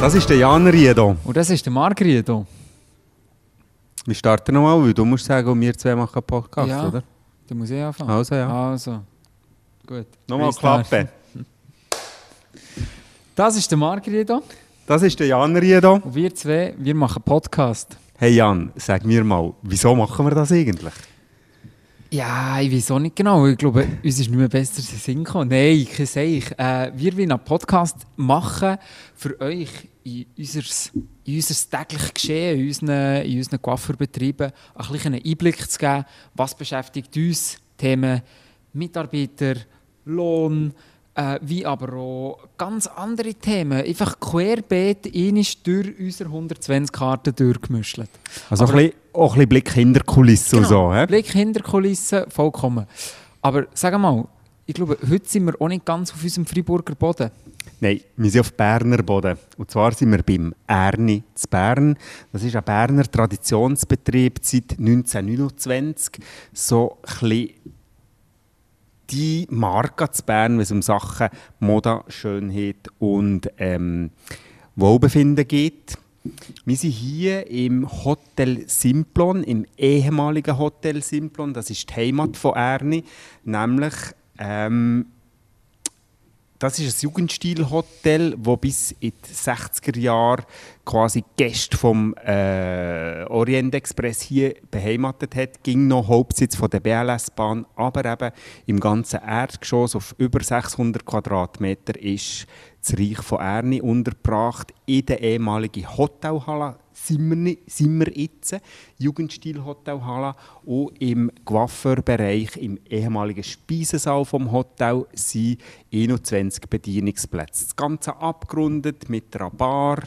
Das ist der Jan Riedo. Und das ist der Margrido. Wir starten nochmal, weil du musst sagen, wir zwei machen einen Podcast, Ja. oder? Da muss ich anfangen. Also ja. Also. Gut. Nochmal klappen. Das ist der Margrido. Das ist der Jan Riedo. Und wir zwei, wir machen Podcast. Hey Jan, sag mir mal, wieso machen wir das eigentlich? Ja, ich weiß auch nicht genau. Ich glaube, uns ist nicht mehr besser den Sinn gekommen. Nein, kein Seich. Äh, wir wollen einen Podcast machen für euch in unser, unser tägliches Geschehen, in unseren, in unseren Coiffeurbetrieben, ein bisschen einen Einblick zu geben, was beschäftigt uns, Themen Mitarbeiter, Lohn, äh, wie aber auch ganz andere Themen. Einfach querbeet einisch durch unsere 120 Karten durchgemischt. Also Aber- ein bisschen, auch ein bisschen Blick hinter Kulissen und so. He? Blick hinter Kulissen, vollkommen. Aber sag mal, ich glaube, heute sind wir auch nicht ganz auf unserem Freiburger Boden. Nein, wir sind auf Berner Boden. Und zwar sind wir beim Erni zu Bern. Das ist ein Berner Traditionsbetrieb seit 1929. So ein bisschen die Marke zu Bern, wenn es um Sachen Mode, Schönheit und ähm, Wohlbefinden geht. Wir sind hier im Hotel Simplon, im ehemaligen Hotel Simplon. Das ist die Heimat von Erni. Nämlich ähm, das ist ein Jugendstilhotel, das bis in die 60er Jahre quasi Gäste vom äh, Orient Express hier beheimatet hat. Ging noch Hauptsitz von der BLS-Bahn, aber eben im ganzen Erdgeschoss auf über 600 Quadratmeter ist das Reich von Erni untergebracht. In der ehemaligen Hotelhalle sind wir, jetzt, Jugendstil-Hotelhalle. Und im Coiffeurbereich, im ehemaligen Speisesaal vom Hotel, sind 21 Bedienungsplätze. Das Ganze abgerundet mit einer Bar,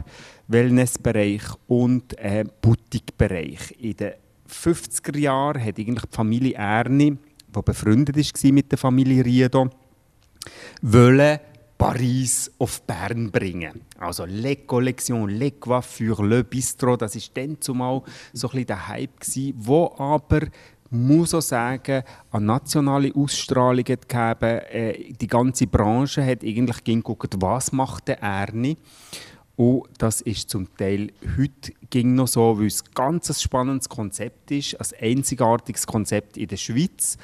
Wellnessbereich und äh, Boutique-Bereich. In den 50er Jahren hat eigentlich die Familie Erni, die befreundet war mit der Familie Riedo, wollen Paris auf Bern bringen. Also Le Collection, Le Coiffure, Le Bistro, das war dann zumal so ein bisschen der Hype gewesen, wo aber muss auch sagen, eine nationale Ausstrahlung hat gegeben. Äh, die ganze Branche hat eigentlich geguckt, was macht der Erni. Und das ist zum Teil heute ging noch so, weil es ganz ein spannendes Konzept ist, ein einzigartiges Konzept in der Schweiz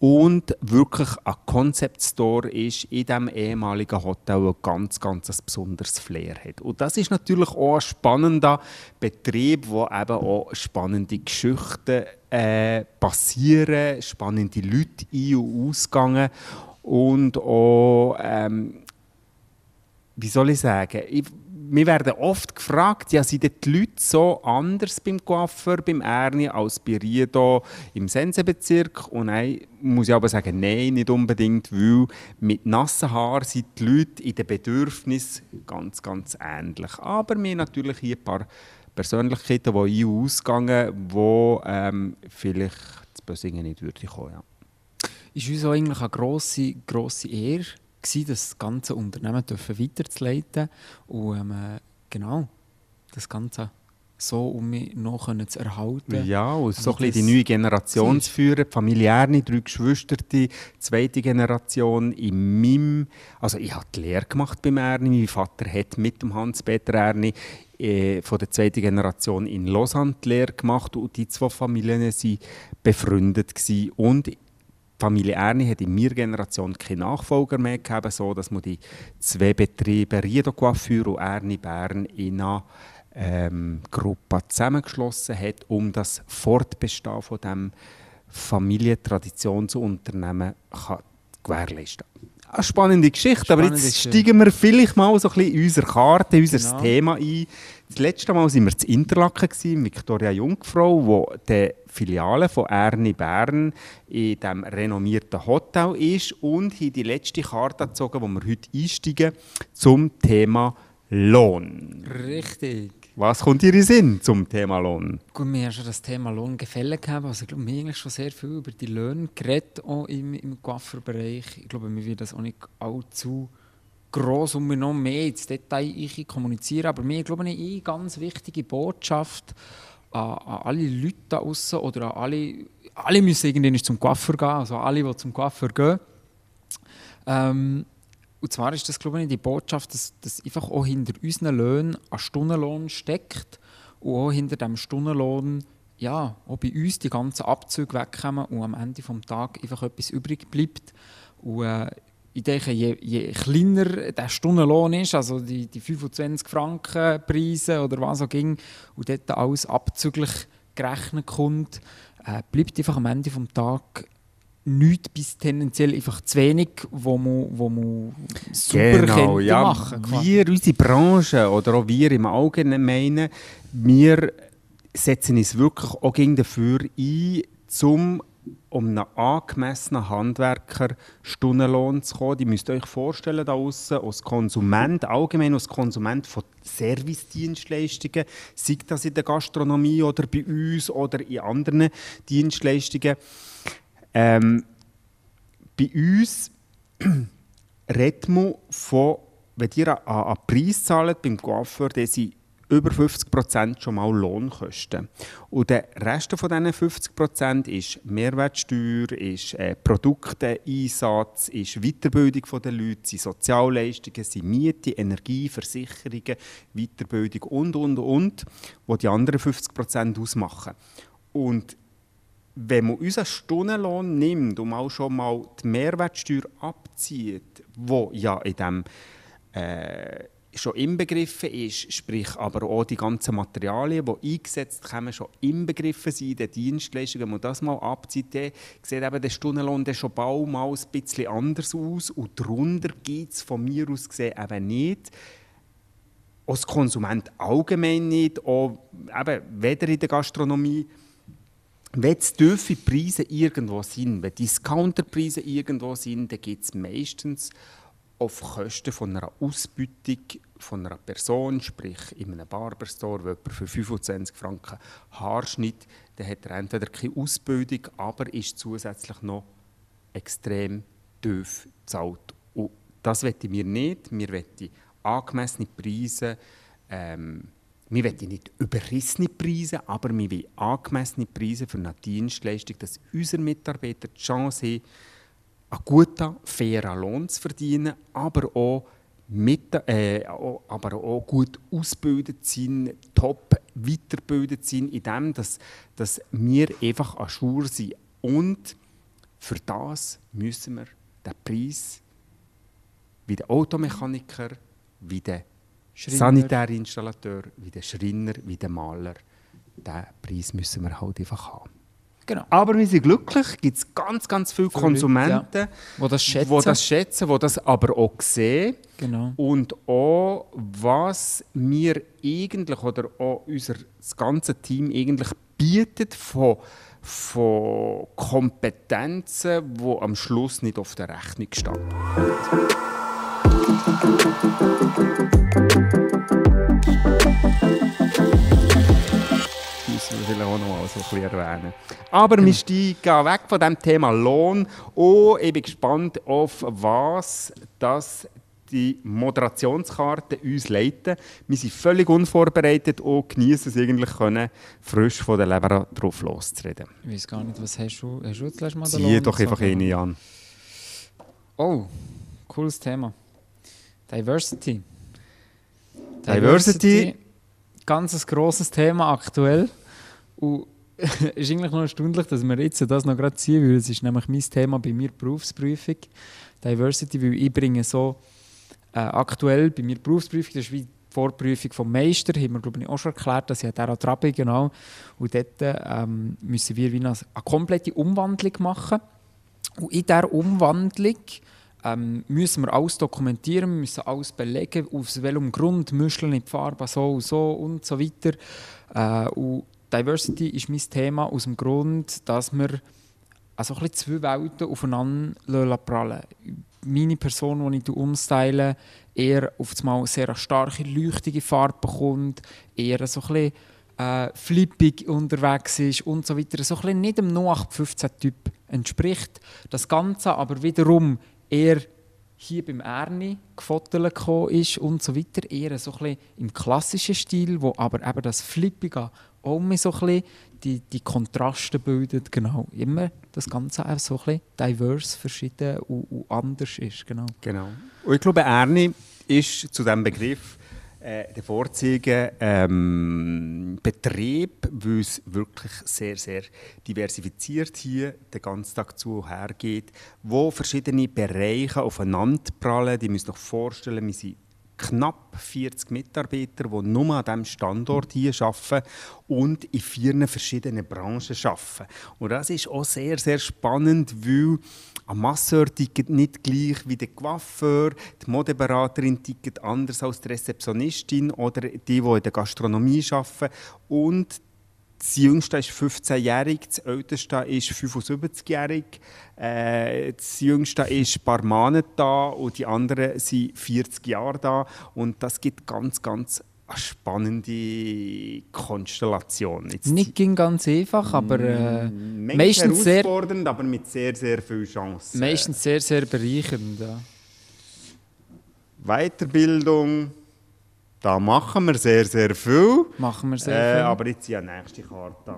und wirklich ein Concept Store ist in diesem ehemaligen Hotel, ein ganz, ganz ein besonderes Flair hat. Und das ist natürlich auch ein spannender Betrieb, wo eben auch spannende Geschichten äh, passieren, spannende Leute ein- und ausgehen und auch ähm, wie soll ich sagen, ich, wir werden oft gefragt, ja, sind die Leute so anders beim Coiffeur, beim Erni, als bei Riedo im Sensebezirk? Und nein, muss ich aber sagen, nein, nicht unbedingt, weil mit nassen Haaren sind die Leute in den Bedürfnissen ganz, ganz ähnlich. Aber wir haben natürlich hier ein paar Persönlichkeiten, die ein- und ausgehen, die ähm, vielleicht zu Bösingen nicht würden kommen. Ja. ist uns auch eigentlich eine grosse, grosse Ehre gewesen, das ganze Unternehmen dürfen weiterzuleiten und ähm, äh, genau das Ganze so um mich noch zu erhalten. Ja, und so ein Wie bisschen die neue Generation zu führen, die familiäre, drei Geschwister, die zweite Generation in meinem, also ich habe die Lehre gemacht beim Erni, mein Vater hat mit dem Hans-Peter Erni äh, von der zweiten Generation in Lausanne die Lehre gemacht und die zwei Familien waren befreundet gewesen. und Familie Erni hat in meiner Generation keinen Nachfolger mehr gehabt, so dass man die zwei Betriebe Riedo Coiffure und Erni Bern in eine ähm, Gruppe zusammengeschlossen hat, um das Fortbestehen von dem Familientraditionsunternehmen gewährleisten. Eine spannende Geschichte, aber Spannende jetzt Geschichte. steigen wir vielleicht mal so ein bisschen in unsere Karte, in unser Genau. Thema ein. Das letzte Mal waren wir zu Interlaken, in Victoria Jungfrau, wo die Filiale von Erni Bern in diesem renommierten Hotel ist und haben die letzte Karte gezogen, wo wir heute einsteigen, zum Thema Lohn. Richtig. Was kommt dir in Sinn zum Thema Lohn? Gut, wir haben schon das Thema Lohngefälle gehabt. Also, ich glaube, wir haben eigentlich schon sehr viel über die Löhne geredet, auch im, im Coiffeurbereich. Ich glaube, wir werden das auch nicht allzu gross und wir noch mehr ins Detail kommunizieren. Aber mir glaube ich, eine ganz wichtige Botschaft an, an alle Leute da draussen oder an alle, alle müssen irgendwann zum Coiffeur gehen, also alle, die zum Coiffeur gehen. Ähm, und zwar ist das, glaube ich, die Botschaft, dass, dass einfach auch hinter unseren Löhnen ein Stundenlohn steckt und auch hinter dem Stundenlohn ja, auch bei uns die ganzen Abzüge wegkommen und am Ende des Tages einfach etwas übrig bleibt. Und äh, ich denke, je, je, kleiner der Stundenlohn ist, also die, die 25 Franken Preise oder was auch ging, und dort alles abzüglich gerechnet kommt, äh, bleibt einfach am Ende des Tages nichts bis tendenziell einfach zu wenig, wo man, wo man super genau, ja. machen Wir, unsere Branche oder auch wir im Allgemeinen, wir setzen uns wirklich auch dafür ein, um um einen angemessenen Handwerker Stundenlohn zu kommen. Die müsst ihr euch vorstellen, da außen als Konsument, allgemein als Konsument von Servicedienstleistungen, sei das in der Gastronomie oder bei uns oder in anderen Dienstleistungen. Ähm, bei uns redet man von, wenn ihr einen Preis zahlt beim Coiffeur, der sind über 50% schon mal Lohnkosten. Und der Rest von diesen 50% ist Mehrwertsteuer, ist äh, Produkteeinsatz, ist Weiterbildung der Leute, sind Sozialleistungen, sind Miete, Energie, Versicherungen, Weiterbildung und, und, und, wo die anderen 50% ausmachen. Und wenn man unseren Stundenlohn nimmt und auch schon mal die Mehrwertsteuer abzieht, wo ja in dem äh, schon inbegriffen ist, sprich aber auch die ganzen Materialien, die eingesetzt werden, schon inbegriffen sind in den Dienstleistungen. Wenn man das mal abzieht, sieht eben der Stundenlohn dann schon bald mal ein bisschen anders aus und darunter gibt es von mir aus gesehen eben nicht. Als Konsument allgemein nicht, auch eben weder in der Gastronomie, wenn tiefe Preise irgendwo sind, wenn Discounterpreise irgendwo sind, dann gibt es meistens auf Kosten von einer Ausbeutung von einer Person, sprich in einem Barberstore, wo jemand für 25 Franken Haarschnitt, dann hat er entweder keine Ausbildung, aber ist zusätzlich noch extrem tief bezahlt. Und das wollen wir nicht. Wir wollen angemessene Preise, ähm, wir wollen nicht überrissene Preise, aber wir wollen angemessene Preise für eine Dienstleistung, dass unsere Mitarbeiter die Chance haben, einen guten, fairen Lohn zu verdienen, aber auch, mit, äh, aber auch gut ausgebildet sind, top weitergebildet sind, in dem, dass, dass wir einfach an Schur sind. Und für das müssen wir den Preis wie der Automechaniker, wie der Sanitärinstallateur, wie der Schreiner, wie der Maler, diesen Preis müssen wir halt einfach haben. Genau. Aber wir sind glücklich, es gibt ganz, ganz viele Konsumenten, ja. die das schätzen, die das, schätzen, die das aber auch sehen. Genau. Und auch, was wir eigentlich, oder auch unser ganze Team eigentlich bietet von, von Kompetenzen, die am Schluss nicht auf der Rechnung stehen. vielleicht auch noch mal so ein bisschen erwähnen. Aber genau. wir steigen weg von dem Thema Lohn und ich bin gespannt auf was das die Moderationskarte uns leiten. Wir sind völlig unvorbereitet und genießen es eigentlich, können, frisch von der Leber drauf loszureden. Ich weiß gar nicht, was hast du, hast du jetzt letztes Mal Zieh doch einfach eine an. Oh, cooles Thema. Diversity. Diversity. Diversity ganz ein grosses Thema aktuell. Und es ist eigentlich noch erstaunlich, dass wir jetzt das noch gerade ziehen, weil es ist nämlich mein Thema bei mir Berufsprüfung, Diversity, weil ich bringe so äh, aktuell bei mir Berufsprüfung, das ist wie die Vorprüfung vom Meister, haben wir glaube ich auch schon erklärt, dass ich da dran bin, genau. Und dort ähm, müssen wir wie eine, eine komplette Umwandlung machen. Und in dieser Umwandlung ähm, müssen wir alles dokumentieren, müssen alles belegen, aus welchem Grund Muscheln in die Farbe so und so und so weiter. Äh, und Diversity ist mein Thema aus dem Grund, dass wir also ein zwei Welten aufeinander prallen Meine Person, die ich umstyle, eher auf einmal sehr starke, leuchtige Farbe bekommt, eher so ein bisschen äh, flippig unterwegs ist und so weiter. So ein bisschen nicht dem 0815-Typ entspricht. Das Ganze aber wiederum eher hier beim Ernie gefotelt ist und so weiter. Eher so ein bisschen im klassischen Stil, wo aber eben das Flippige auch immer so ein bisschen die, die Kontraste bildet, genau. Immer das Ganze auch so ein bisschen diverse, verschieden und, und anders ist, genau. Genau. Und ich glaube, Ernie ist zu diesem Begriff äh, der Vorzeigen ähm, Betrieb, weil es wirklich sehr, sehr diversifiziert hier den ganzen Tag zu hergeht, wo verschiedene Bereiche aufeinander prallen. Die müssen sich vorstellen, wir sind knapp 40 Mitarbeiter, die nur an diesem Standort hier arbeiten und in vier verschiedenen Branchen arbeiten. Und das ist auch sehr, sehr spannend, weil ein Masseur tickt nicht gleich wie der Coiffeur, die Modeberaterin tickt anders als die Rezeptionistin oder die, die in der Gastronomie arbeiten. Und das Jüngste ist 15-jährig, das Älteste ist 75-jährig, äh, das Jüngste ist ein paar Monate da und die anderen sind 40 Jahre da. Und das gibt ganz, ganz eine spannende Konstellation. Jetzt Nicht ging ganz einfach, aber äh, meistens herausfordernd, sehr, aber mit sehr, sehr viel Chancen. Meistens sehr, sehr bereichernd. Ja. Weiterbildung da machen wir sehr, sehr viel. Machen wir sehr äh, viel. Aber jetzt die nächste Karte.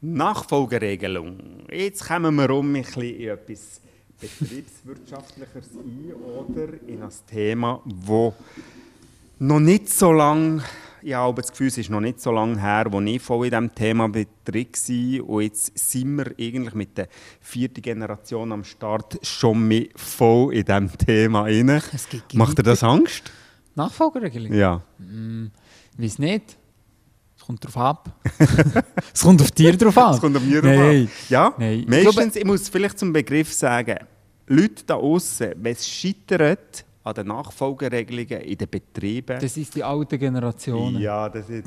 Nachfolgeregelung. Jetzt kommen wir um ein bisschen in etwas Betriebswirtschaftlicheres ein oder in ein Thema, das noch nicht so lange ich habe das Gefühl, es ist noch nicht so lange her, als ich voll in diesem Thema drin war. Und jetzt sind wir eigentlich mit der vierten Generation am Start schon mit voll in diesem Thema rein. Macht dir das Angst? Nachfolgeregelung? Ja. Hm, weiß nicht. Es kommt darauf ab. es kommt auf dir drauf an. Es kommt auf mir drauf an. Ja, Nein. meistens, ich, ich muss vielleicht zum Begriff sagen, Leute da außen, wenn es scheitert, an den Nachfolgeregelungen in den Betrieben. Das ist die alte Generation. Ja, das ist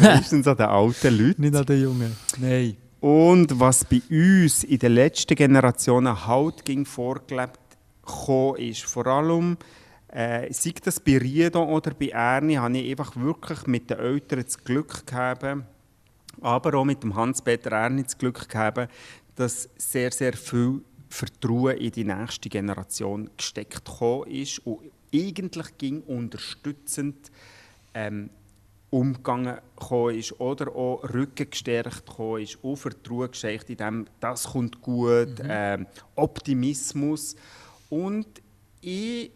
meistens an den alten Leuten. Nicht an den Jungen. Nein. Und was bei uns in den letzten Generationen halt ging vorgelebt ist, vor allem äh, sei das bei Riedo oder bei Ernie, habe ich einfach wirklich mit den Eltern das Glück gehabt, aber auch mit dem Hans-Peter Ernie das Glück gehabt, dass sehr, sehr viel Vertrauen in die nächste Generation gesteckt ist und eigentlich ging unterstützend ähm, umgegangen ist oder auch Rücken gestärkt ist, auch Vertrauen geschenkt in dem, das kommt gut, mhm. ähm, Optimismus und ich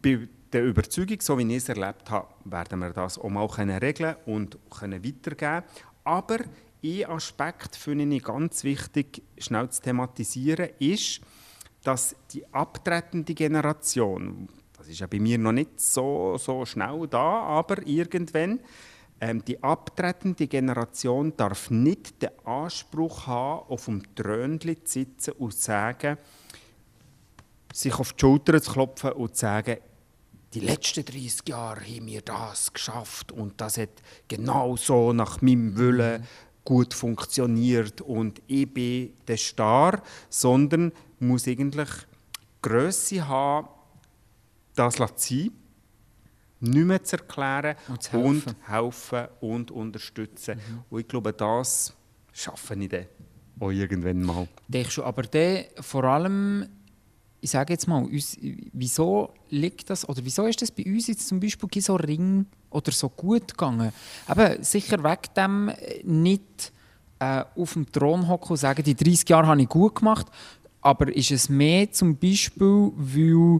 bin der Überzeugung, so wie ich es erlebt habe, werden wir das auch mal regeln und weitergeben können. Aber ein Aspekt finde ich ganz wichtig, schnell zu thematisieren, ist, dass die abtretende Generation, das ist ja bei mir noch nicht so, so schnell da, aber irgendwann, ähm, die abtretende Generation darf nicht den Anspruch haben, auf dem Trönchen zu sitzen und zu sagen, sich auf die Schulter zu klopfen und zu sagen, die letzten 30 Jahre haben wir das geschafft und das hat genau so nach meinem Willen gut funktioniert und ich bin der Star, sondern muss eigentlich Größe haben, das zu sein, nicht mehr zu erklären und, zu helfen. und helfen und unterstützen. Mhm. Und ich glaube, das schaffe ich dann auch irgendwann mal. Denkst du aber dann vor allem ich sage jetzt mal, uns, wieso liegt das, oder wieso ist das bei uns jetzt zum Beispiel so ring oder so gut gegangen? Eben, sicher wegen dem äh, nicht äh, auf dem Thron hocken und sagen, die 30 Jahre habe ich gut gemacht, aber ist es mehr zum Beispiel, weil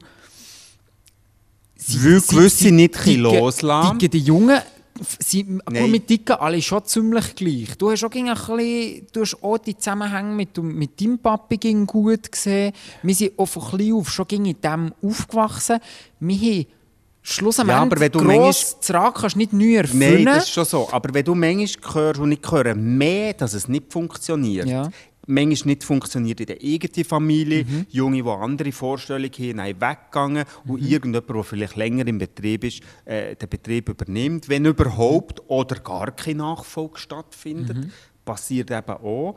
Sie, weil gewisse sie, nicht loslassen. Die Jungen sind mit Dicken alle schon ziemlich gleich. Du hast auch, ein bisschen, du hast auch die Zusammenhänge mit, mit deinem Papi gut gesehen. Wir sind auch von klein auf schon in dem aufgewachsen. Wir haben schlussendlich ja, aber wenn du gross kannst nicht neu erfüllen. Nein, das ist schon so. Aber wenn du manchmal hörst und ich höre mehr, dass es nicht funktioniert, ja manchmal nicht funktioniert in der eigenen Familie. Mhm. Junge, die andere Vorstellungen haben, weggegangen mhm. und irgendjemand, der vielleicht länger im Betrieb ist, äh, den Betrieb übernimmt, wenn überhaupt, oder gar keine Nachfolge stattfindet. Mhm. Passiert eben auch.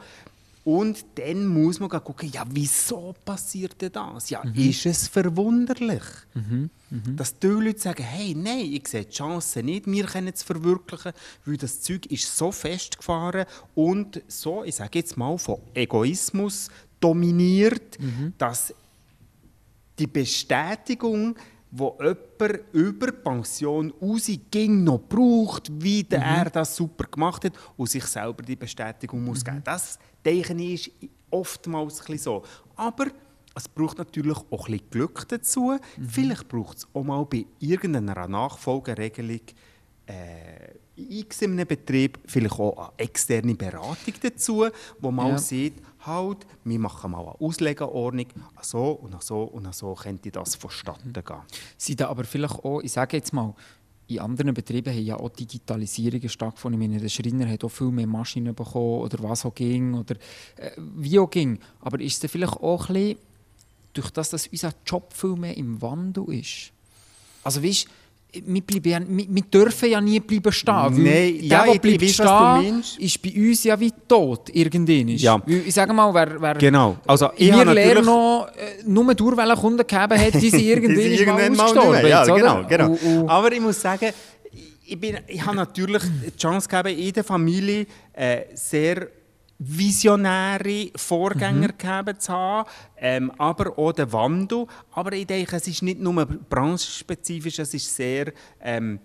Und dann muss man gucken, ja, wieso passiert denn das? Ja, mhm. ist es verwunderlich, mhm. Mhm. dass die Leute sagen, hey, nein, ich sehe die Chance nicht, wir können es verwirklichen, weil das Zeug ist so festgefahren und so, ich sage jetzt mal, von Egoismus dominiert, mhm. dass die Bestätigung wo jemand über die Pension rausging, noch braucht, wie der er das super gemacht hat und sich selber die Bestätigung muss geben. Das, denke ich, ist oftmals ein so. Aber es braucht natürlich auch ein bisschen Glück dazu. Vielleicht braucht es auch mal bei irgendeiner Nachfolgeregelung äh, in einem Betrieb vielleicht auch eine externe Beratung dazu, wo man Ja. sieht, halt, wir machen mal eine Auslegeordnung, ach so und so und so könnte das vonstatten gehen. Sind da aber vielleicht auch, ich sage jetzt mal, in anderen Betrieben haben ja auch Digitalisierungen stattgefunden. Ich meine, der Schreiner hat auch viel mehr Maschinen bekommen oder was auch ging oder äh, wie auch ging. Aber ist es vielleicht auch ein bisschen, durch das, dass unser Job viel mehr im Wandel ist? Also weißt wir, bleiben ja, wir, wir dürfen ja nie bleiben stehen. weil Nein, der, ja, der ich- bleibt stehen, ist bei uns ja wie tot irgendwann. Ja. Weil Ich sage mal, wer, wer Genau. Also, ich Lehre natürlich- noch äh, nur Durwellenkunden gegeben hat, die sind irgendwann, Die sind mal irgendwann mal ausgestorben. mehr. Ja, jetzt, genau, genau. Und- und- Aber ich muss sagen, ich, bin, ich habe natürlich die Chance gegeben, in der Familie äh, sehr visionäre Vorgänger Mhm. gegeben zu haben, ähm, aber auch den Wandel. Aber ich denke, es ist nicht nur branchenspezifisch, es ist sehr ähm,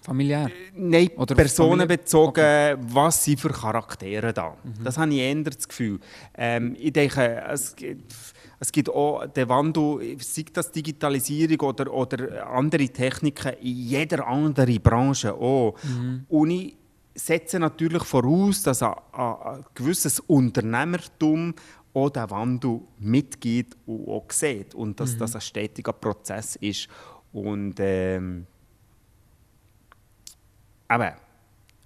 Familiär. nein, Oder personenbezogen, was sind für Charaktere da. Mhm. Das habe ich eher das Gefühl. Ähm, ich denke, es gibt, es gibt auch den Wandel, sei das Digitalisierung oder, oder andere Techniken, in jeder anderen Branche auch. Mhm. Und ich setze natürlich voraus, dass ein, ein, gewisses Unternehmertum auch den Wandel mitgeht und auch sieht. Und Mhm. dass das ein stetiger Prozess ist. Und ähm, aber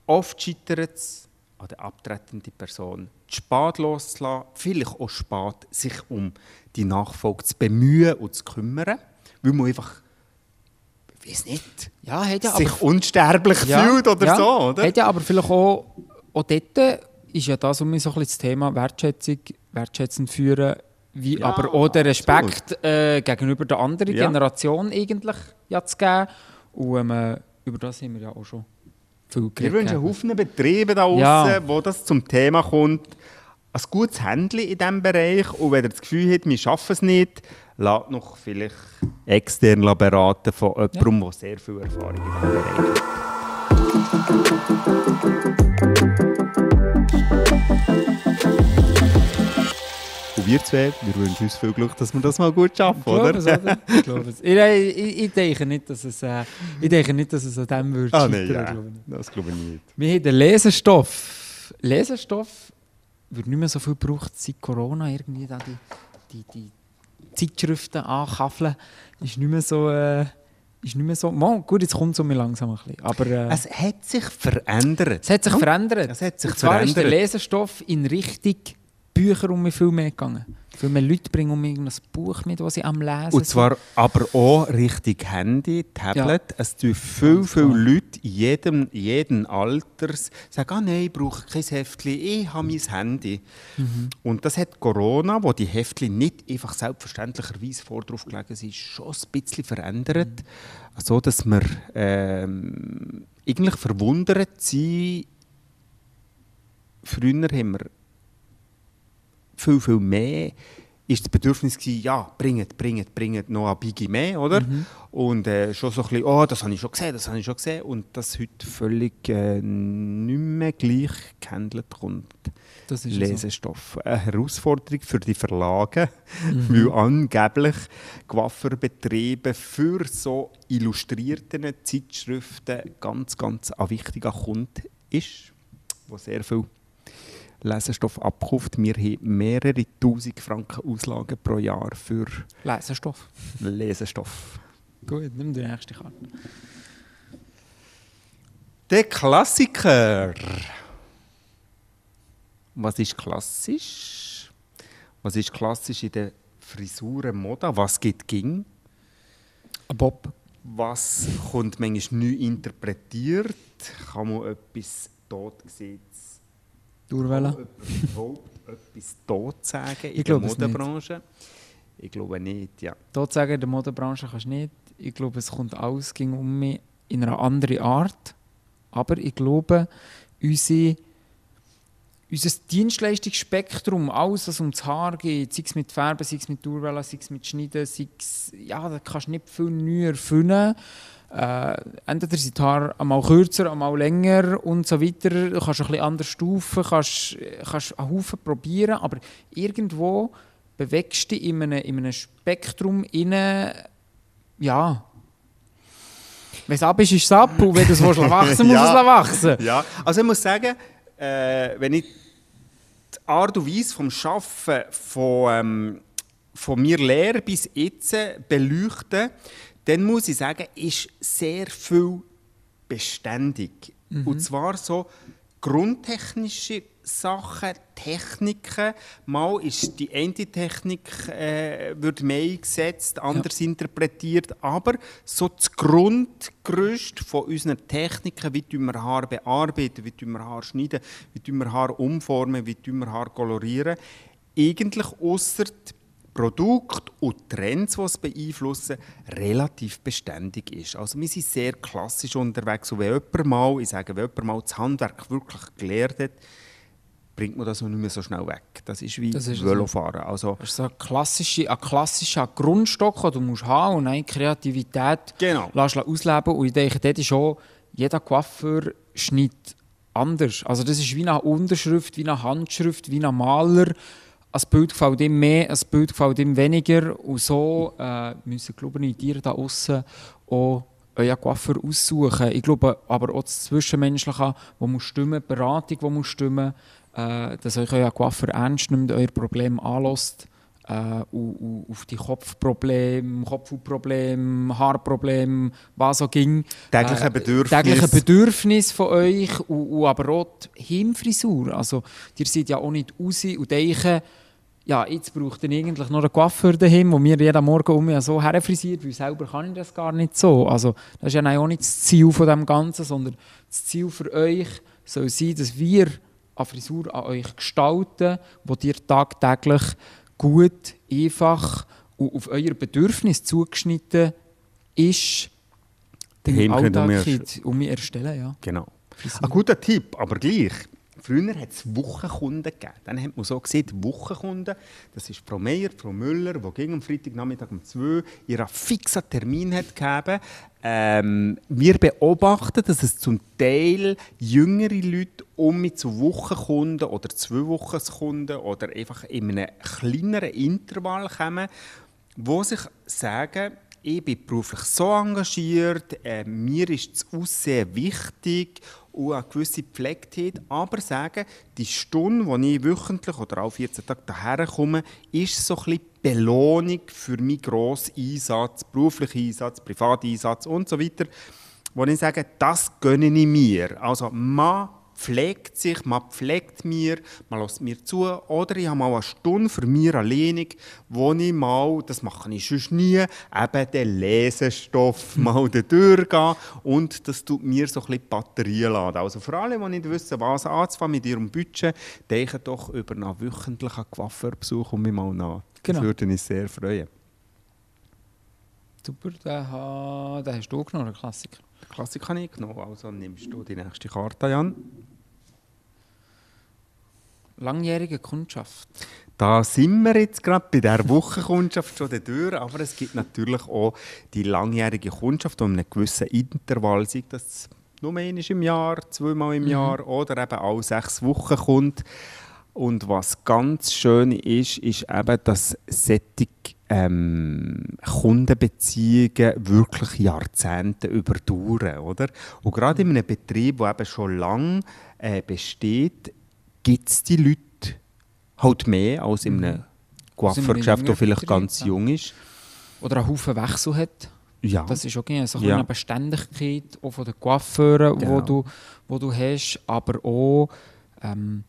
oft scheitert es an der abtretenden Person, zu spät loszulassen, vielleicht auch spät, sich um die Nachfolge zu bemühen und zu kümmern, weil man einfach, weiß nicht, Ja, hat ja sich aber, unsterblich fühlt oder ja, so, oder? Hat ja aber vielleicht auch, auch dort ist ja das um mich so ein bisschen das Thema Wertschätzung, wertschätzend führen, wie Ja, aber auch der Respekt äh, gegenüber der anderen Ja. Generation eigentlich ja, zu geben. Und ähm, über das haben wir ja auch schon viel Wir geredet. wünschen Haufen Betriebe da draußen, Ja. wo das zum Thema kommt. Ein gutes Händchen in diesem Bereich. Und wenn ihr das Gefühl habt, wir schaffen es nicht, lasst noch vielleicht extern beraten von jemandem, der sehr viel Erfahrung hat. Und wir zwei, wir wünschen uns viel Glück, dass wir das mal gut schaffen, Ich oder? es, oder? Ich, glaube es. Ich, ich, ich, denke nicht, dass es, äh, ich denke nicht, dass es an dem würde Ah, nein, scheitern, ja. glaube das glaube ich nicht. Wir haben den Lesestoff. Lesestoff wird nicht mehr so viel gebraucht seit Corona. Irgendwie die, die, die Zeitschriften ankaffeln ist nicht mehr so. Äh, ist nicht mehr so. Mal, gut, jetzt kommt es um mich langsam ein bisschen. Aber äh, Es hat sich verändert. es hat sich verändert. Es hat sich Und zwar ist der verändert. Lesestoff in Richtung Bücher um mich viel mehr gegangen. Viel mehr Leute bringen um mich ein Buch mit, das sie am Lesen Und zwar aber auch richtig Handy, Tablet. Es tun viele klar. Leute in jedem, jeden Alters sagen, ah nein, ich brauche kein Heftchen, ich habe mein Handy. Mhm. Und das hat Corona, wo die Heftchen nicht einfach selbstverständlicherweise vor drauf gelegen sind, schon ein bisschen verändert. Mhm. So dass wir ähm, eigentlich verwundert sind. Früher haben wir viel, viel mehr ist das Bedürfnis gewesen, ja, bringet, bringet, bringet noch ein Biggie mehr, oder? Mhm. Und äh, schon so ein bisschen, oh, das habe ich schon gesehen, das habe ich schon gesehen. Und das heute völlig äh, nicht mehr gleich gehandelt kommt. Das ist so. Lesestoff. Eine Herausforderung für die Verlage, Mhm. weil angeblich Coiffeurbetriebe für so illustrierten Zeitschriften ganz, ganz ein wichtiger Kunde ist, der sehr viel Lesestoff abkauft. Wir haben mehrere tausend Franken Auslagen pro Jahr für Lesestoff. Lesestoff. Gut, nimm die nächste Karte. Der Klassiker. Was ist klassisch? Was ist klassisch in der Frisurenmode? Was geht ging? Ein Bob. Was kommt manchmal neu interpretiert? Kann man etwas tot sehen? Durwellen. überhaupt etwas tot sagen in Ich der. Modebranche? Ich glaube nicht, ja. Dort sagen, in der Modebranche kannst du nicht. Ich glaube, es kommt alles ging um mich in einer anderen Art. Aber ich glaube, unsere, unser Dienstleistungsspektrum, alles was ums Haar geht, sei es mit Färben, sei es mit Durwellen, sei es mit Schneiden, sei es, ja, da kannst du nicht viel neu erfinden. Äh, entweder sind die Haare einmal kürzer, einmal länger und so weiter. Du kannst ein bisschen anders stufen, kannst, kannst einen Haufen probieren, aber irgendwo bewegst du dich in einem, in einem Spektrum innen, ja. Wenn es ab ist, ist es ab und wenn du es wachsen musst, Ja. muss es wachsen. Ja, also ich muss sagen, äh, wenn ich die Art und Weise vom Arbeiten von, ähm, von mir Lehre bis jetzt beleuchte, dann muss ich sagen, ist sehr viel beständig. Und zwar so grundtechnische Sachen, Techniken. Mal ist die eine Technik äh, wird mehr eingesetzt, anders interpretiert, aber so das Grundgerüst von unseren Techniken, wie wir Haar bearbeiten, wie wir Haar schneiden, wie wir Haar umformen, wie wir Haar kolorieren, eigentlich ausser Produkt und Trends, die es beeinflussen, relativ beständig ist. Also wir sind sehr klassisch unterwegs und wenn jemand mal, ich sage, wenn jemand mal das Handwerk wirklich gelernt hat, bringt man das nicht mehr so schnell weg. Das ist wie Das ist. Velofahren. Also, Das ist so ein klassischer, ein klassischer Grundstock, den du musst haben und dann Kreativität Genau. lässt ausleben Und ich denke, dort ist auch jeder Coiffeur schneidet anders. Also das ist wie eine Unterschrift, wie eine Handschrift, wie ein Maler. Ein Bild gefällt ihm mehr, ein Bild gefällt ihm weniger. Und so äh, müssen, glaube ich, die da außen auch euren Coiffeur aussuchen. Ich glaube aber auch das Zwischenmenschliche, wo muss stimmen, die Beratung, die muss stimmen, äh, dass euch euer Coiffeur ernst nimmt, euer Problem anlässt äh, und, und auf die Kopfprobleme, Kopfprobleme, Haarprobleme, was auch ging. Tägliche Bedürfnisse. Tägliche Bedürfnisse von euch und, und aber auch die Himfrisur. Also, ihr seid ja auch nicht raus und denken, ja, jetzt braucht ihr eigentlich noch einen Coiffeur daheim, der mir jeden Morgen um mich so herfrisiert, weil selber kann ich das gar nicht so. Also, das ist ja auch nicht das Ziel von dem Ganzen, sondern das Ziel für euch soll sein, dass wir eine Frisur an euch gestalten, wo ihr tagtäglich gut, einfach und auf euer Bedürfnis zugeschnitten ist, ihr Alltag um mich erstellen. Ja. Genau. Ein guter Tipp, aber gleich. Früher hat es Wochenkunden gegeben. Dann hat man so gesehen, Wochenkunden, das ist Frau Meier, Frau Müller, die gegen Freitagnachmittag um 2 ihren fixen Termin hat gegeben. Ähm, wir beobachten, dass es zum Teil jüngere Leute um mich zu Wochenkunden oder zwei Wochenkunden oder einfach in einem kleineren Intervall kommen, wo sich sagen, ich bin beruflich so engagiert, äh, mir ist das Aussehen wichtig und eine gewisse Pflegtheit, aber sagen, die Stunde, die ich wöchentlich oder alle 14 Tage hierher komme, ist so ein Belohnung für meinen grossen Einsatz, beruflichen Einsatz, privaten Einsatz und so weiter, wo ich sage, das gönne ich mir. Also man pflegt sich, man pflegt mir, man lässt mir zu. Oder ich habe mal eine Stunde für mich alleine, wo ich mal, das mache ich sonst nie, eben den Lesestoff mal durchgehe und das tut mir so ein bisschen die Batterie laden. Also für alle, die nicht wissen, was anzufangen mit ihrem Budget, denken doch über einen wöchentlichen Coiffeurbesuch und mich mal nach. Das Genau. würde mich sehr freuen. Super, den, ha, den hast du genommen, Klassiker. Den Klassiker ich genommen, also nimmst du die nächste Karte, Jan. Langjährige Kundschaft. Da sind wir jetzt gerade bei dieser Wochenkundschaft schon durch, aber es gibt natürlich auch die langjährige Kundschaft, die in einem gewissen Intervall, sei das nur einmal im Jahr, zweimal im Jahr oder eben alle sechs Wochen kommt. Und was ganz schön ist, ist eben, dass solche ähm, Kundenbeziehungen wirklich Jahrzehnte überdauern, oder? Und gerade in einem Betrieb, der eben schon lange äh, besteht, gibt es die Leute halt mehr als in einem Coiffeurgeschäft, jüngeren das vielleicht Betrieb, ganz jung ist. Oder einen Haufen Wechsel hat. Ja, Das ist okay, so ein Ja. eine Beständigkeit auch von den Coiffeuren, Genau. wo, du, wo du hast, aber auch, ähm,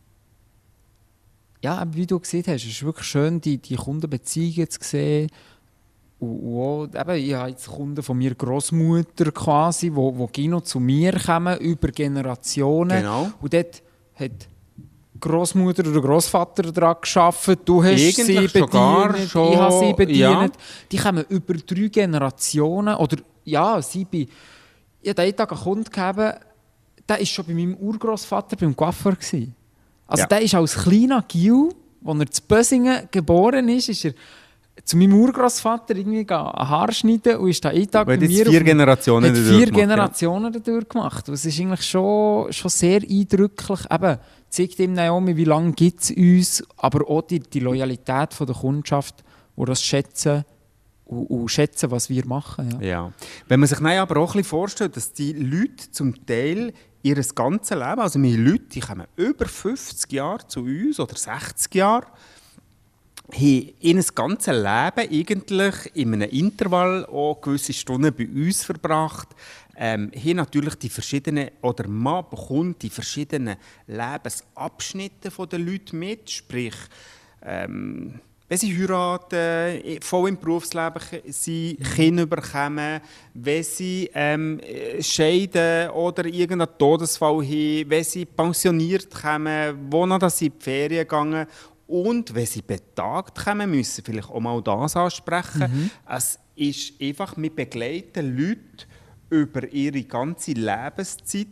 ja, wie du gesehen hast, es ist wirklich schön, die, die Kundenbeziehungen zu sehen. Und, und auch, eben, ich habe jetzt Kunden von mir Großmutter quasi, wo, wo Gino zu mir kommen über Generationen. Genau. Und dort hat Großmutter oder Großvater daran gearbeitet, du hast Eigentlich sie bedient, schon, ich habe sie bedient. ja. Die kommen über drei Generationen. Oder ja, sie bei. Ich habe einen Tag einen Kunden gegeben, der war schon bei meinem Urgroßvater beim Coiffeur. Gewesen. Also Ja. der ist als kleiner Gil, als er zu Bösingen geboren ist, ist er zu meinem Urgroßvater irgendwie gehen, ein Haar schneiden und ist da einen Tag bei mir vier Generationen hat dadurch vier gemacht, ja. Generationen dadurch gemacht. Das ist eigentlich schon, schon sehr eindrücklich. Eben, zeigt ihm Naomi, wie lange gibt es uns, aber auch die, die Loyalität von der Kundschaft, die das schätzen und, und schätzen, was wir machen. Ja. Ja. Wenn man sich aber auch ein bisschen vorstellt, dass die Leute zum Teil ihr ganzes Leben, also meine Leute, die kommen über 50 Jahre zu uns oder 60 Jahre, haben ihr ganzes Leben eigentlich in einem Intervall auch gewisse Stunden bei uns verbracht. Ähm, haben natürlich die verschiedenen, oder man bekommt die verschiedenen Lebensabschnitte von den Leuten mit, sprich, ähm, wenn sie heiraten, i- voll im Berufsleben sind, Kinder bekommen, wenn sie ähm, äh, scheiden oder irgendeinen Todesfall haben, wenn sie pensioniert kommen, wo noch dass sie in die Ferien gehen und wenn sie betagt kommen, müssen vielleicht auch mal das ansprechen. Es ist einfach, wir begleiten Leute über ihre ganze Lebenszeit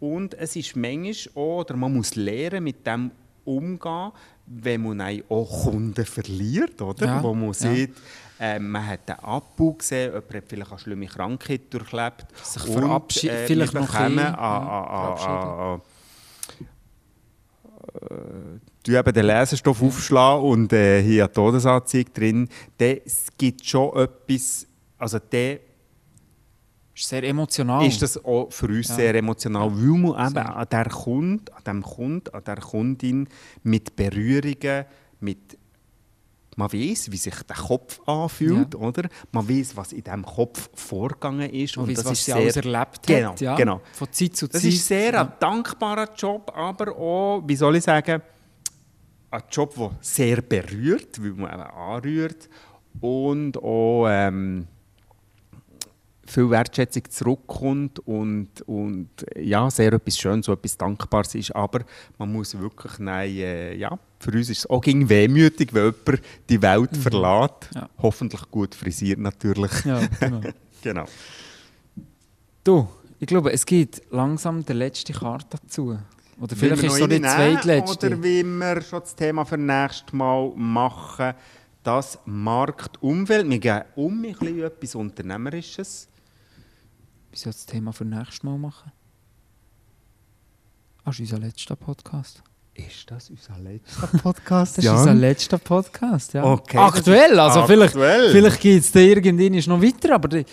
und es ist manchmal auch, oder man muss lernen, mit dem umgehen, wenn man auch Kunden verliert, oder? Ja, Wo man ja. sieht, äh, man hat einen Abbau gesehen, jemand hat vielleicht eine schlimme Krankheit durchlebt. Sich verabschied- vielleicht wir noch ein bisschen, ja, äh, du eben den Lesestoff aufschlagen und äh, hier eine Todesanzeige drin, dann gibt schon etwas, also der Ist sehr emotional. ist das auch für uns Ja. sehr emotional, weil man eben an der Kunde, an dem Kunden, an der Kundin mit Berührungen, mit man weiß, wie sich der Kopf anfühlt, Ja. oder? Man weiß, was in diesem Kopf vorgegangen ist Man und weiss, das was ist sie sehr, alles erlebt genau, hat. Ja. genau. Von Zeit zu Das Zeit. ist sehr ja. ein dankbarer Job, aber auch, wie soll ich sagen, ein Job, der sehr berührt, weil man eben anrührt und auch ähm, viel Wertschätzung zurückkommt und, und ja, sehr etwas Schönes, so etwas Dankbares ist. Aber man muss wirklich, nein, äh, ja, für uns ist es auch gegen wehmütig, wenn jemand die Welt verlässt. Ja. Hoffentlich gut frisiert natürlich. Ja, genau. genau. Du, ich glaube, es geht langsam der letzte Karte dazu. Oder vielleicht ist es so die zweitletzte. Oder wie wir schon das Thema für nächstes Mal machen, das Marktumfeld. Wir gehen um ein bisschen etwas Unternehmerisches. Wie soll das Thema für nächstes Mal machen? Ah, das ist unser letzter Podcast. Ist das unser letzter Podcast? Das ist unser letzter Podcast, ja. Okay, Aktuell, also vielleicht, aktuell. vielleicht geht es da irgendwann noch weiter, aber der,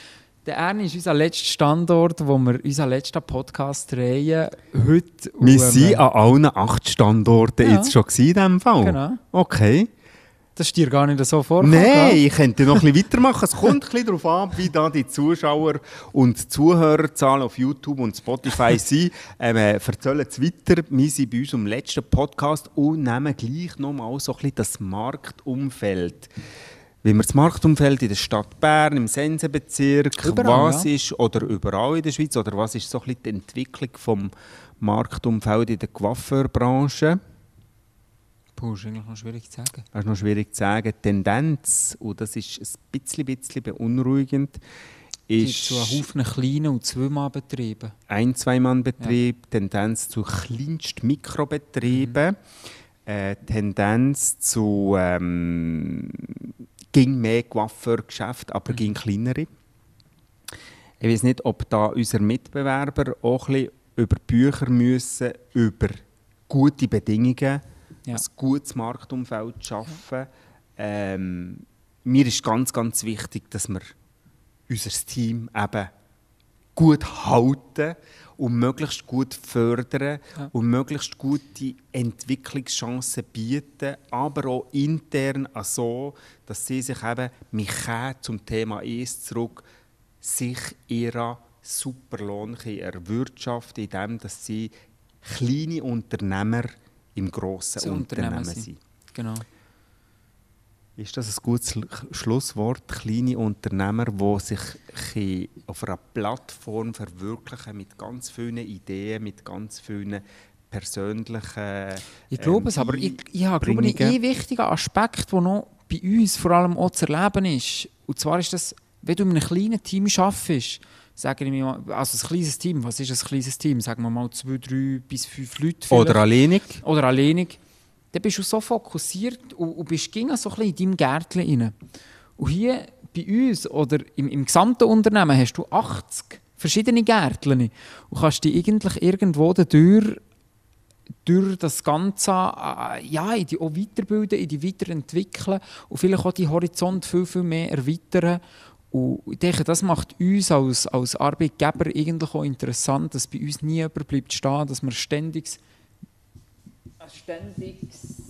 der Ernie ist unser letzter Standort, wo wir unseren letzten Podcast drehen. Heute. Wir sind ähm, an allen acht Standorten Ja. jetzt schon in diesem Fall. Genau. Okay. Das ist dir gar nicht so vorgekommen. Nein, ich könnte noch ein bisschen weitermachen. Es kommt ein bisschen darauf an, wie da die Zuschauer- und Zuhörerzahlen auf YouTube und Spotify sind. Ähm, äh, erzählen es weiter. Wir sind bei unserem letzten Podcast und nehmen gleich nochmal so ein bisschen das Marktumfeld. Wie wir das Marktumfeld in der Stadt Bern, im Sensenbezirk, Überall, was ja. ist, oder überall in der Schweiz, oder was ist so ein bisschen die Entwicklung vom Marktumfeld in der Coiffeurbranche? Puh, ist eigentlich noch schwierig zu sagen. Das ist noch schwierig zu sagen. Die Tendenz, und das ist ein bisschen, bisschen beunruhigend, Es gibt ist einen Haufen kleinen und Zweimann-Betrieben. ein-, Zwei-Mann-Betrieb, Tendenz zu Kleinst-Mikrobetrieben, äh, Tendenz zu ähm, ging mehr Coiffeurgeschäft, aber ging kleinere. Ich weiß nicht, ob da unsere Mitbewerber auch ein bisschen über Bücher müssen, über gute Bedingungen, Ja. ein gutes Marktumfeld schaffen. Ähm, mir ist ganz, ganz wichtig, dass wir unser Team eben gut halten und möglichst gut fördern Ja. und möglichst gute Entwicklungschancen bieten, aber auch intern auch so, dass sie sich eben, mich zum Thema ES zurück, sich ihrer Superlohn erwirtschaften indem dass sie kleine Unternehmer im grossen Zu Unternehmen Unternehmen sind. sind. Genau. Ist das ein gutes Schlu- Schlusswort? Kleine Unternehmer, die sich auf einer Plattform verwirklichen mit ganz vielen Ideen, mit ganz vielen persönlichen. Ich glaube es, ähm, aber ich, ich habe glaube ich, Einbringungen. ein wichtiger Aspekt, der noch bei uns vor allem auch zu erleben ist. Und zwar ist das, wenn du in einem kleinen Team arbeitest, sagen wir mal, also ein kleines Team, was ist ein kleines Team? Sagen wir mal zwei, drei bis fünf Leute. Oder vielleicht. alleinig. Oder alleinig. Dann bist du so fokussiert und, und bist ging so ein bisschen in deinem Gärtchen rein. Und hier bei uns oder im, im gesamten Unternehmen hast du 80 verschiedene Gärtchen und kannst dich eigentlich irgendwo dadurch durch das Ganze äh, ja, in die auch weiterbilden, in die weiterentwickeln und vielleicht auch die Horizont viel, viel mehr erweitern. Und ich denke, das macht uns als, als Arbeitgeber eigentlich auch interessant, dass bei uns nie jemand bleibt stehen, dass wir ständig ein ständiges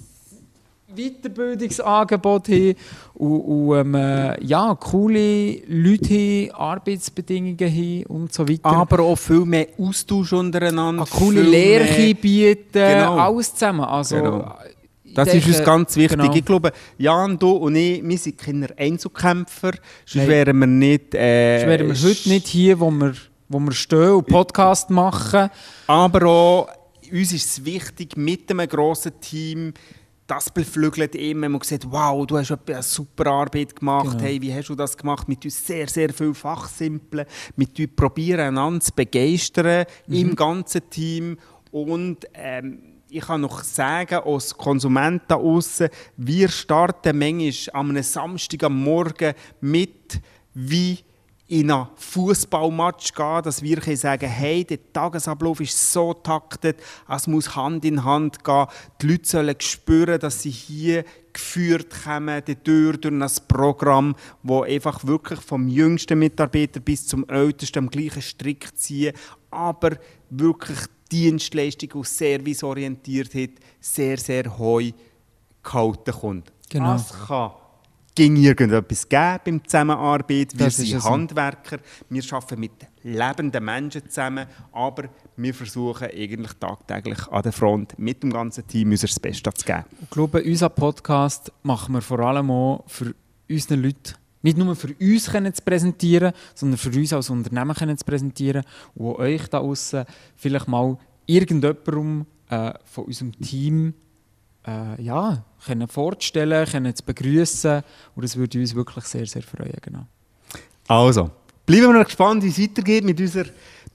Weiterbildungsangebot haben und, und ähm, äh, ja, coole Leute haben, Arbeitsbedingungen haben und so weiter. Aber auch viel mehr Austausch untereinander. Eine coole viel Lehre bieten, Genau. alles zusammen. Also, Genau. Das ist uns ganz wichtig. genau. Ich glaube, Jan, du und ich, wir sind keine Einzelkämpfer. Sonst Nein. wären wir nicht... Äh, Sonst wären wir heute nicht hier, wo wir, wo wir stehen und Podcast machen. Aber auch, uns ist es wichtig, mit einem grossen Team, das beflügelt immer. Man sieht, wow, du hast eine super Arbeit gemacht. Genau. Hey, wie hast du das gemacht? Mit uns sehr, sehr viel Fachsimpeln. Mit uns probieren, einander zu begeistern im ganzen Team. Und ähm, ich kann noch sagen, als Konsument da außen, wir starten manchmal an einem Samstag am Morgen mit, wie in einen Fußballmatch gehen, dass wir sagen hey, der Tagesablauf ist so taktet, es muss Hand in Hand gehen. Die Leute sollen spüren, dass sie hier geführt kommen, die Tür durch ein Programm, wo einfach wirklich vom jüngsten Mitarbeiter bis zum ältesten am gleichen Strick ziehen, aber wirklich Dienstleistung und Serviceorientiertheit sehr, sehr heu gehalten kommt. Genau. Es kann ging irgendetwas geben beim Zusammenarbeit. Wir Das sind. Handwerker, wir arbeiten mit lebenden Menschen zusammen, aber wir versuchen eigentlich tagtäglich an der Front mit dem ganzen Team unser Bestes zu geben. Ich glaube, unseren Podcast machen wir vor allem auch für unsere Leute. Nicht nur für uns können zu präsentieren, sondern für uns als Unternehmen können zu präsentieren und euch da außen vielleicht mal irgendjemandem äh, von unserem Team äh, ja, können vorzustellen, können zu begrüßen und das würde uns wirklich sehr, sehr freuen. Genau. Also, bleiben wir noch gespannt, wie es weitergeht mit unserer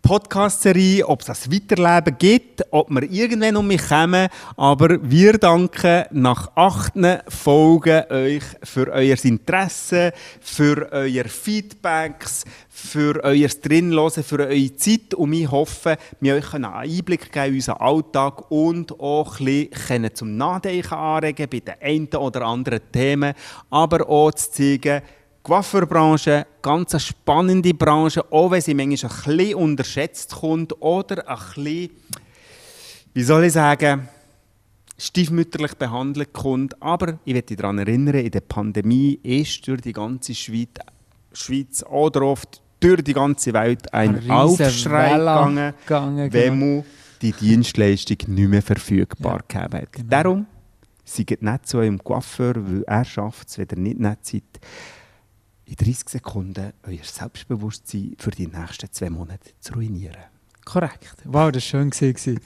Podcast-Serie, ob es das Weiterleben gibt, ob wir irgendwann um mich kommen. Aber wir danken nach acht Folgen euch für euer Interesse, für euer Feedbacks, für euer Drinlosen, für eure Zeit. Und wir hoffen, wir euch einen Einblick geben in unseren Alltag und auch ein bisschen zum Nachdenken anregen bei den einen oder anderen Themen, aber auch zu zeigen, Coiffeurbranche, ganz eine spannende Branche, auch wenn sie manchmal ein bisschen unterschätzt kommt oder ein bisschen, wie soll ich sagen, stiefmütterlich behandelt kommt. Aber ich möchte daran erinnern, in der Pandemie ist durch die ganze Schweiz, Schweiz oder oft durch die ganze Welt ein riesen Aufschrei gegangen, gegangen, wenn genau. man die Dienstleistung nicht mehr verfügbar Ja, gegeben hat. genau. Darum seid nicht zu eurem Coiffeur, weil er schafft es, wenn ihr nicht nett seid, in 30 Sekunden euer Selbstbewusstsein für die nächsten zwei Monate zu ruinieren. Korrekt. Wow, das war schön.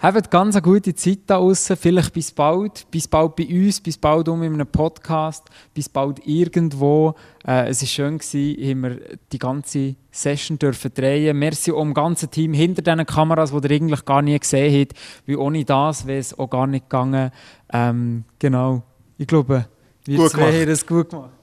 Habt ganz eine gute Zeit da draußen. Vielleicht bis bald. Bis bald bei uns, bis bald um in einem Podcast, bis bald irgendwo. Äh, es war schön, gewesen, haben wir die ganze Session dürfen drehen. Merci auch dem ganzen Team hinter diesen Kameras, die ihr eigentlich gar nie gesehen habt. Weil ohne das wäre es auch gar nicht gegangen. Ähm, genau. Ich glaube, wir Gut zwei haben es gut gemacht.